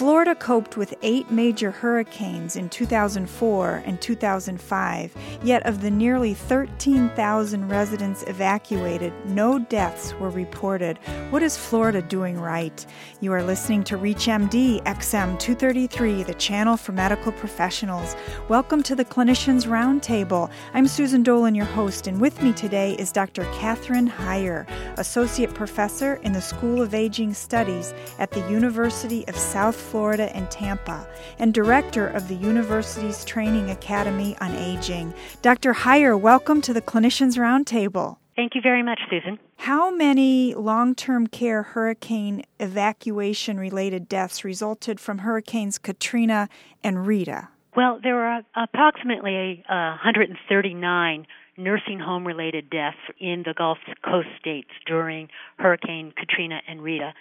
Florida coped with eight major hurricanes in 2004 and 2005, yet of the nearly 13,000 residents evacuated, no deaths were reported. What is Florida doing right? You are listening to ReachMD XM 233, the channel for medical professionals. Welcome to the Clinicians Roundtable. I'm Susan Dolan, your host, and with me today is Dr. Katherine Hyer, Associate Professor in the School of Aging Studies at the University of South Florida and Tampa, and Director of the university's Training Academy on Aging. Dr. Hyer, welcome to the Clinicians Roundtable. Thank you very much, Susan. How many long term care hurricane evacuation related deaths resulted from Hurricanes Katrina and Rita? Well, there were approximately uh, 139 nursing home related deaths in the Gulf Coast states during Hurricane Katrina and Rita.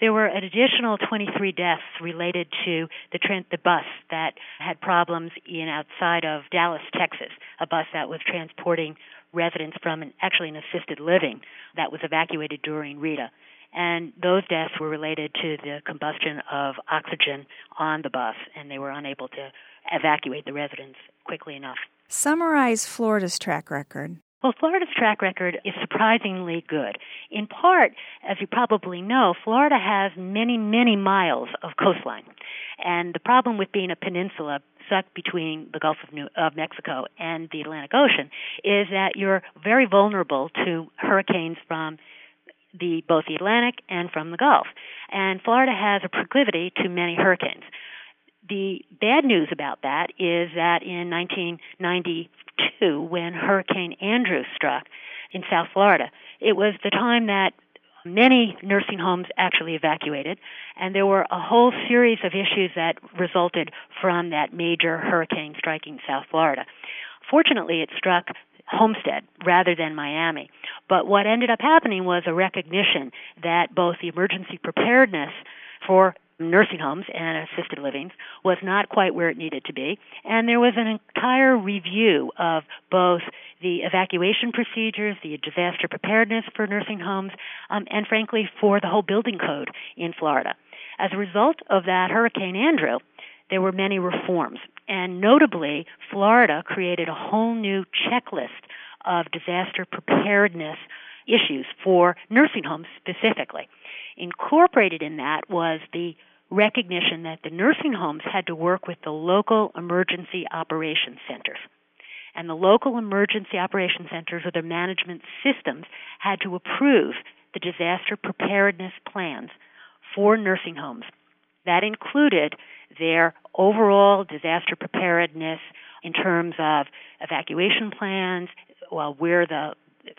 There were an additional 23 deaths related to the, the bus that had problems in outside of Dallas, Texas, a bus that was transporting residents from an, actually an assisted living that was evacuated during Rita. And those deaths were related to the combustion of oxygen on the bus, and they were unable to evacuate the residents quickly enough. Summarize Florida's track record. Well, Florida's track record is surprisingly good. In part, as you probably know, Florida has many, many miles of coastline. And the problem with being a peninsula stuck between the Gulf of, New, of Mexico and the Atlantic Ocean is that you're very vulnerable to hurricanes from the both the Atlantic and from the Gulf. And Florida has a proclivity to many hurricanes. The bad news about that is that in 1992, when Hurricane Andrew struck in South Florida. It was the time that many nursing homes actually evacuated, and there were a whole series of issues that resulted from that major hurricane striking South Florida. Fortunately, it struck Homestead rather than Miami. But what ended up happening was a recognition that both the emergency preparedness for nursing homes and assisted livings was not quite where it needed to be. And there was an entire review of both the evacuation procedures, the disaster preparedness for nursing homes, um, and frankly, for the whole building code in Florida. As a result of that Hurricane Andrew, there were many reforms. And notably, Florida created a whole new checklist of disaster preparedness issues for nursing homes specifically. Incorporated in that was the recognition that the nursing homes had to work with the local emergency operations centers. And the local emergency operations centers or their management systems had to approve the disaster preparedness plans for nursing homes. That included their overall disaster preparedness in terms of evacuation plans, well, where the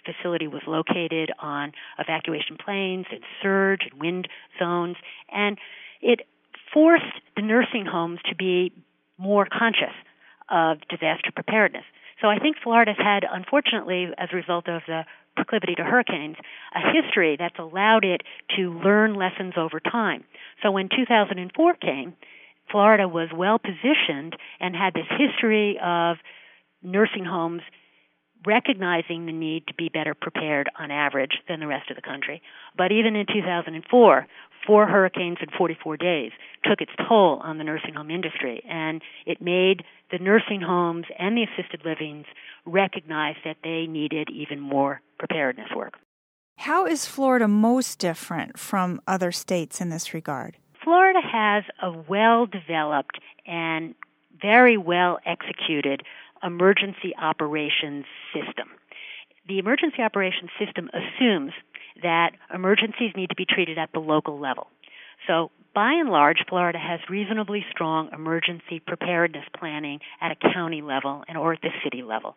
facility was located on evacuation planes and surge and wind zones, and it forced the nursing homes to be more conscious of disaster preparedness. So I think Florida's had, unfortunately, as a result of the proclivity to hurricanes, a history that's allowed it to learn lessons over time. So when 2004 came, Florida was well positioned and had this history of nursing homes recognizing the need to be better prepared on average than the rest of the country. But even in 2004, four hurricanes in 44 days took its toll on the nursing home industry, and it made the nursing homes and the assisted livings recognize that they needed even more preparedness work. How is Florida most different from other states in this regard? Florida has a well developed and very well executed emergency operations system. The emergency operations system assumes that emergencies need to be treated at the local level. So, by and large, Florida has reasonably strong emergency preparedness planning at a county level and or at the city level.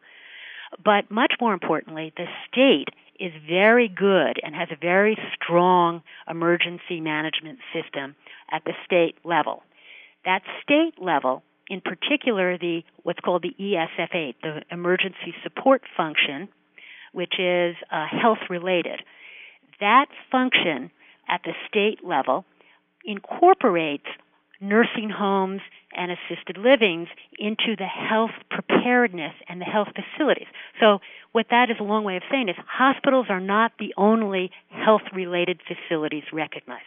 But much more importantly, the state is very good and has a very strong emergency management system at the state level. That state level in particular the what's called the ESF8, the Emergency Support Function, which is uh, health related. That function at the state level incorporates nursing homes and assisted livings into the health preparedness and the health facilities. So, what that is a long way of saying is hospitals are not the only health related facilities recognized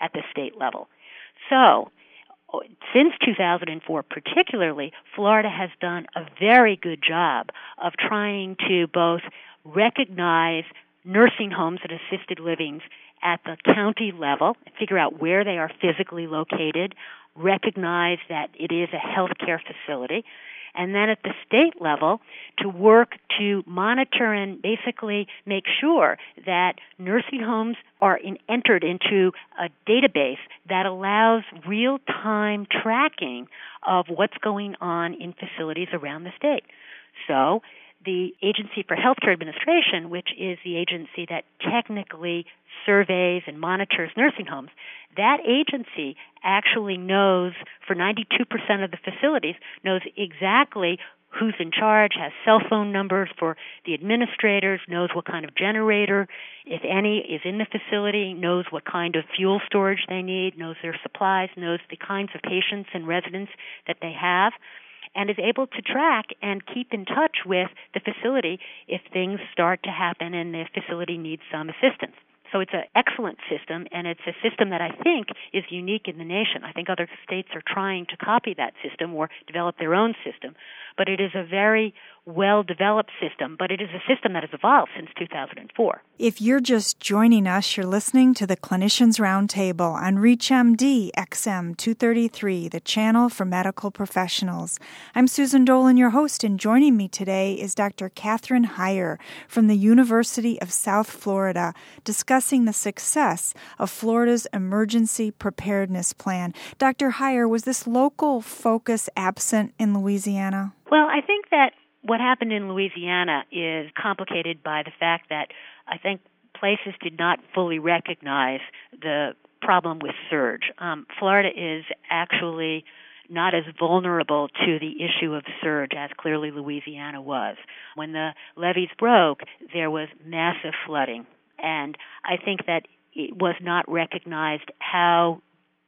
at the state level. So, since 2004, particularly, Florida has done a very good job of trying to both recognize nursing homes and assisted livings at the county level, figure out where they are physically located, recognize that it is a healthcare facility, and then at the state level to work to monitor and basically make sure that nursing homes are in, entered into a database that allows real time tracking of what's going on in facilities around the state. So the Agency for Healthcare Administration, which is the agency that technically surveys and monitors nursing homes, that agency actually knows for 92% of the facilities knows exactly who's in charge, has cell phone numbers for the administrators, knows what kind of generator, if any, is in the facility, knows what kind of fuel storage they need, knows their supplies, knows the kinds of patients and residents that they have and is able to track and keep in touch with the facility if things start to happen and the facility needs some assistance. So it's an excellent system, and it's a system that I think is unique in the nation. I think other states are trying to copy that system or develop their own system, but it is a very well developed system, but it is a system that has evolved since 2004. If you're just joining us, you're listening to the Clinicians Roundtable on ReachMD XM 233, the channel for medical professionals. I'm Susan Dolan, your host, and joining me today is Dr. Katherine Hyer from the University of South Florida discussing the success of Florida's emergency preparedness plan. Dr. Hyer, was this local focus absent in Louisiana? Well, I think that what happened in Louisiana is complicated by the fact that I think places did not fully recognize the problem with surge. Um, Florida is actually not as vulnerable to the issue of surge as clearly Louisiana was. When the levees broke, there was massive flooding. And I think that it was not recognized how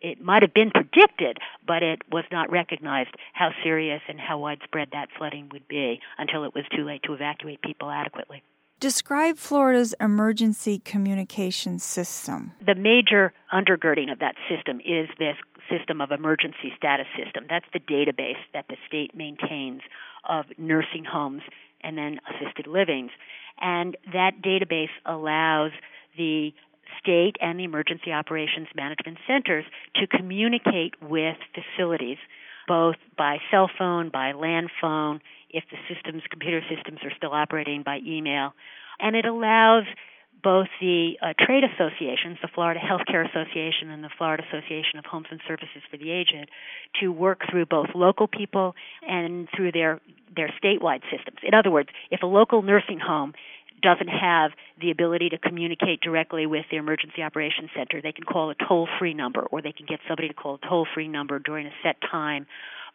it might have been predicted, but it was not recognized how serious and how widespread that flooding would be until it was too late to evacuate people adequately. Describe Florida's emergency communication system. The major undergirding of that system is this system of emergency status system. That's the database that the state maintains of nursing homes and then assisted livings. And that database allows the state and the emergency operations management centers to communicate with facilities both by cell phone, by land phone, if the systems, computer systems are still operating by email. And it allows both the uh, trade associations, the Florida Healthcare Association and the Florida Association of Homes and Services for the Aged, to work through both local people and through their their statewide systems. In other words, if a local nursing home doesn't have the ability to communicate directly with the emergency operations center, they can call a toll free number or they can get somebody to call a toll free number during a set time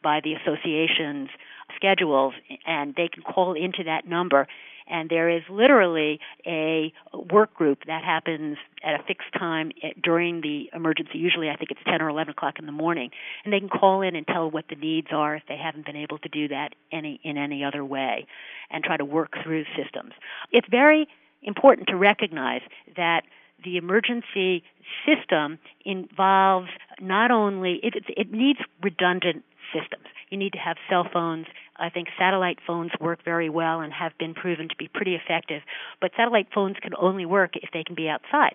by the association's schedules and they can call into that number and there is literally a work group that happens at a fixed time during the emergency. Usually, I think it's 10 or 11 o'clock in the morning, and they can call in and tell what the needs are if they haven't been able to do that any in any other way, and try to work through systems. It's very important to recognize that the emergency system involves not only it, it needs redundant systems. You need to have cell phones. I think satellite phones work very well and have been proven to be pretty effective. But satellite phones can only work if they can be outside.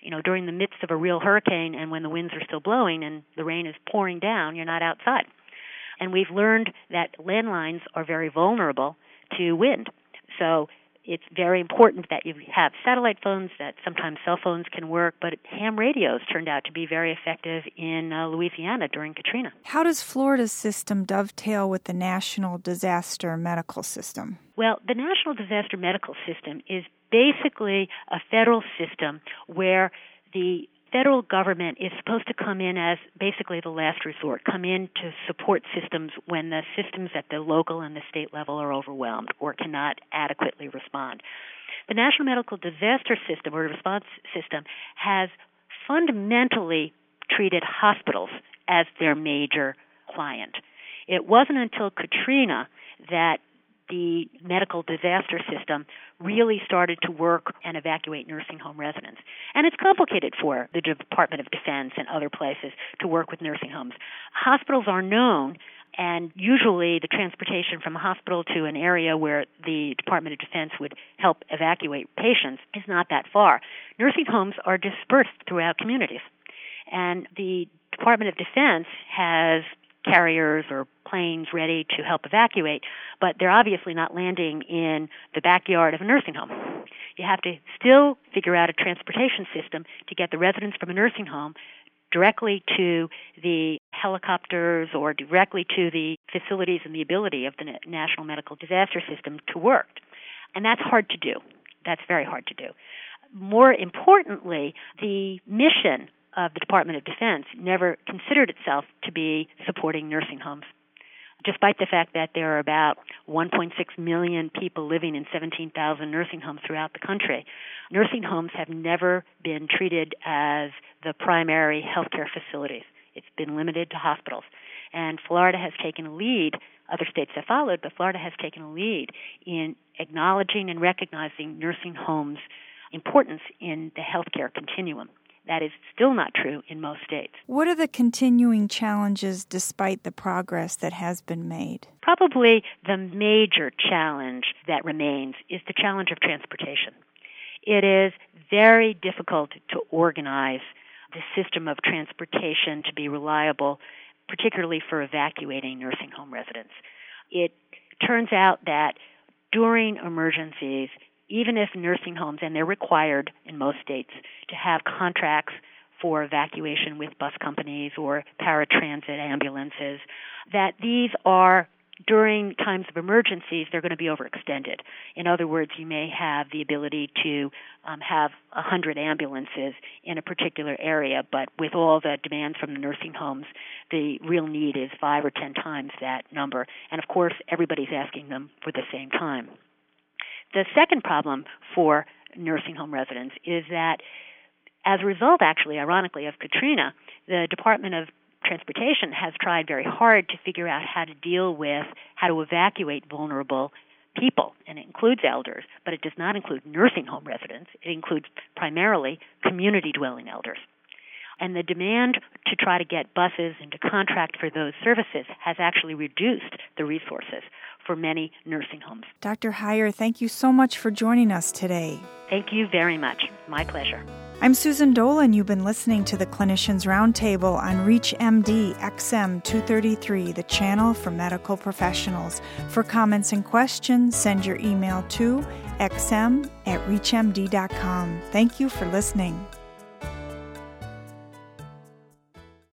You know, during the midst of a real hurricane and when the winds are still blowing and the rain is pouring down, you're not outside. And we've learned that landlines are very vulnerable to wind. So it's very important that you have satellite phones, that sometimes cell phones can work, but ham radios turned out to be very effective in uh, Louisiana during Katrina. How does Florida's system dovetail with the National Disaster Medical System? Well, the National Disaster Medical System is basically a federal system where the federal government is supposed to come in as basically the last resort, come in to support systems when the systems at the local and the state level are overwhelmed or cannot adequately respond. The National Medical Disaster System or response system has fundamentally treated hospitals as their major client. It wasn't until Katrina that the medical disaster system really started to work and evacuate nursing home residents. And it's complicated for the Department of Defense and other places to work with nursing homes. Hospitals are known and usually the transportation from a hospital to an area where the Department of Defense would help evacuate patients is not that far. Nursing homes are dispersed throughout communities. And the Department of Defense has carriers or planes ready to help evacuate, but they're obviously not landing in the backyard of a nursing home. You have to still figure out a transportation system to get the residents from a nursing home directly to the helicopters or directly to the facilities and the ability of the National Medical Disaster System to work. And that's hard to do. That's very hard to do. More importantly, the mission of the Department of Defense never considered itself to be supporting nursing homes. Despite the fact that there are about 1.6 million people living in 17,000 nursing homes throughout the country, nursing homes have never been treated as the primary healthcare facilities. It's been limited to hospitals. And Florida has taken a lead. Other states have followed, but Florida has taken a lead in acknowledging and recognizing nursing homes' importance in the healthcare continuum. That is still not true in most states. What are the continuing challenges despite the progress that has been made? Probably the major challenge that remains is the challenge of transportation. It is very difficult to organize the system of transportation to be reliable, particularly for evacuating nursing home residents. It turns out that during emergencies, even if nursing homes, and they're required in most states to have contracts for evacuation with bus companies or paratransit ambulances, that these are during times of emergencies, they're going to be overextended. In other words, you may have the ability to um, have hundred ambulances in a particular area, but with all the demands from the nursing homes, the real need is five or ten times that number. And of course, everybody's asking them for the same time. The second problem for nursing home residents is that as a result, actually, ironically, of Katrina, the Department of Transportation has tried very hard to figure out how to deal with how to evacuate vulnerable people, and it includes elders, but it does not include nursing home residents. It includes primarily community dwelling elders. And the demand to try to get buses and to contract for those services has actually reduced the resources for many nursing homes. Dr. Hyer, thank you so much for joining us today. Thank you very much. My pleasure. I'm Susan Dolan. You've been listening to the Clinicians Roundtable on ReachMD XM 233, the channel for medical professionals. For comments and questions, send your email to xm at reachmd.com. Thank you for listening.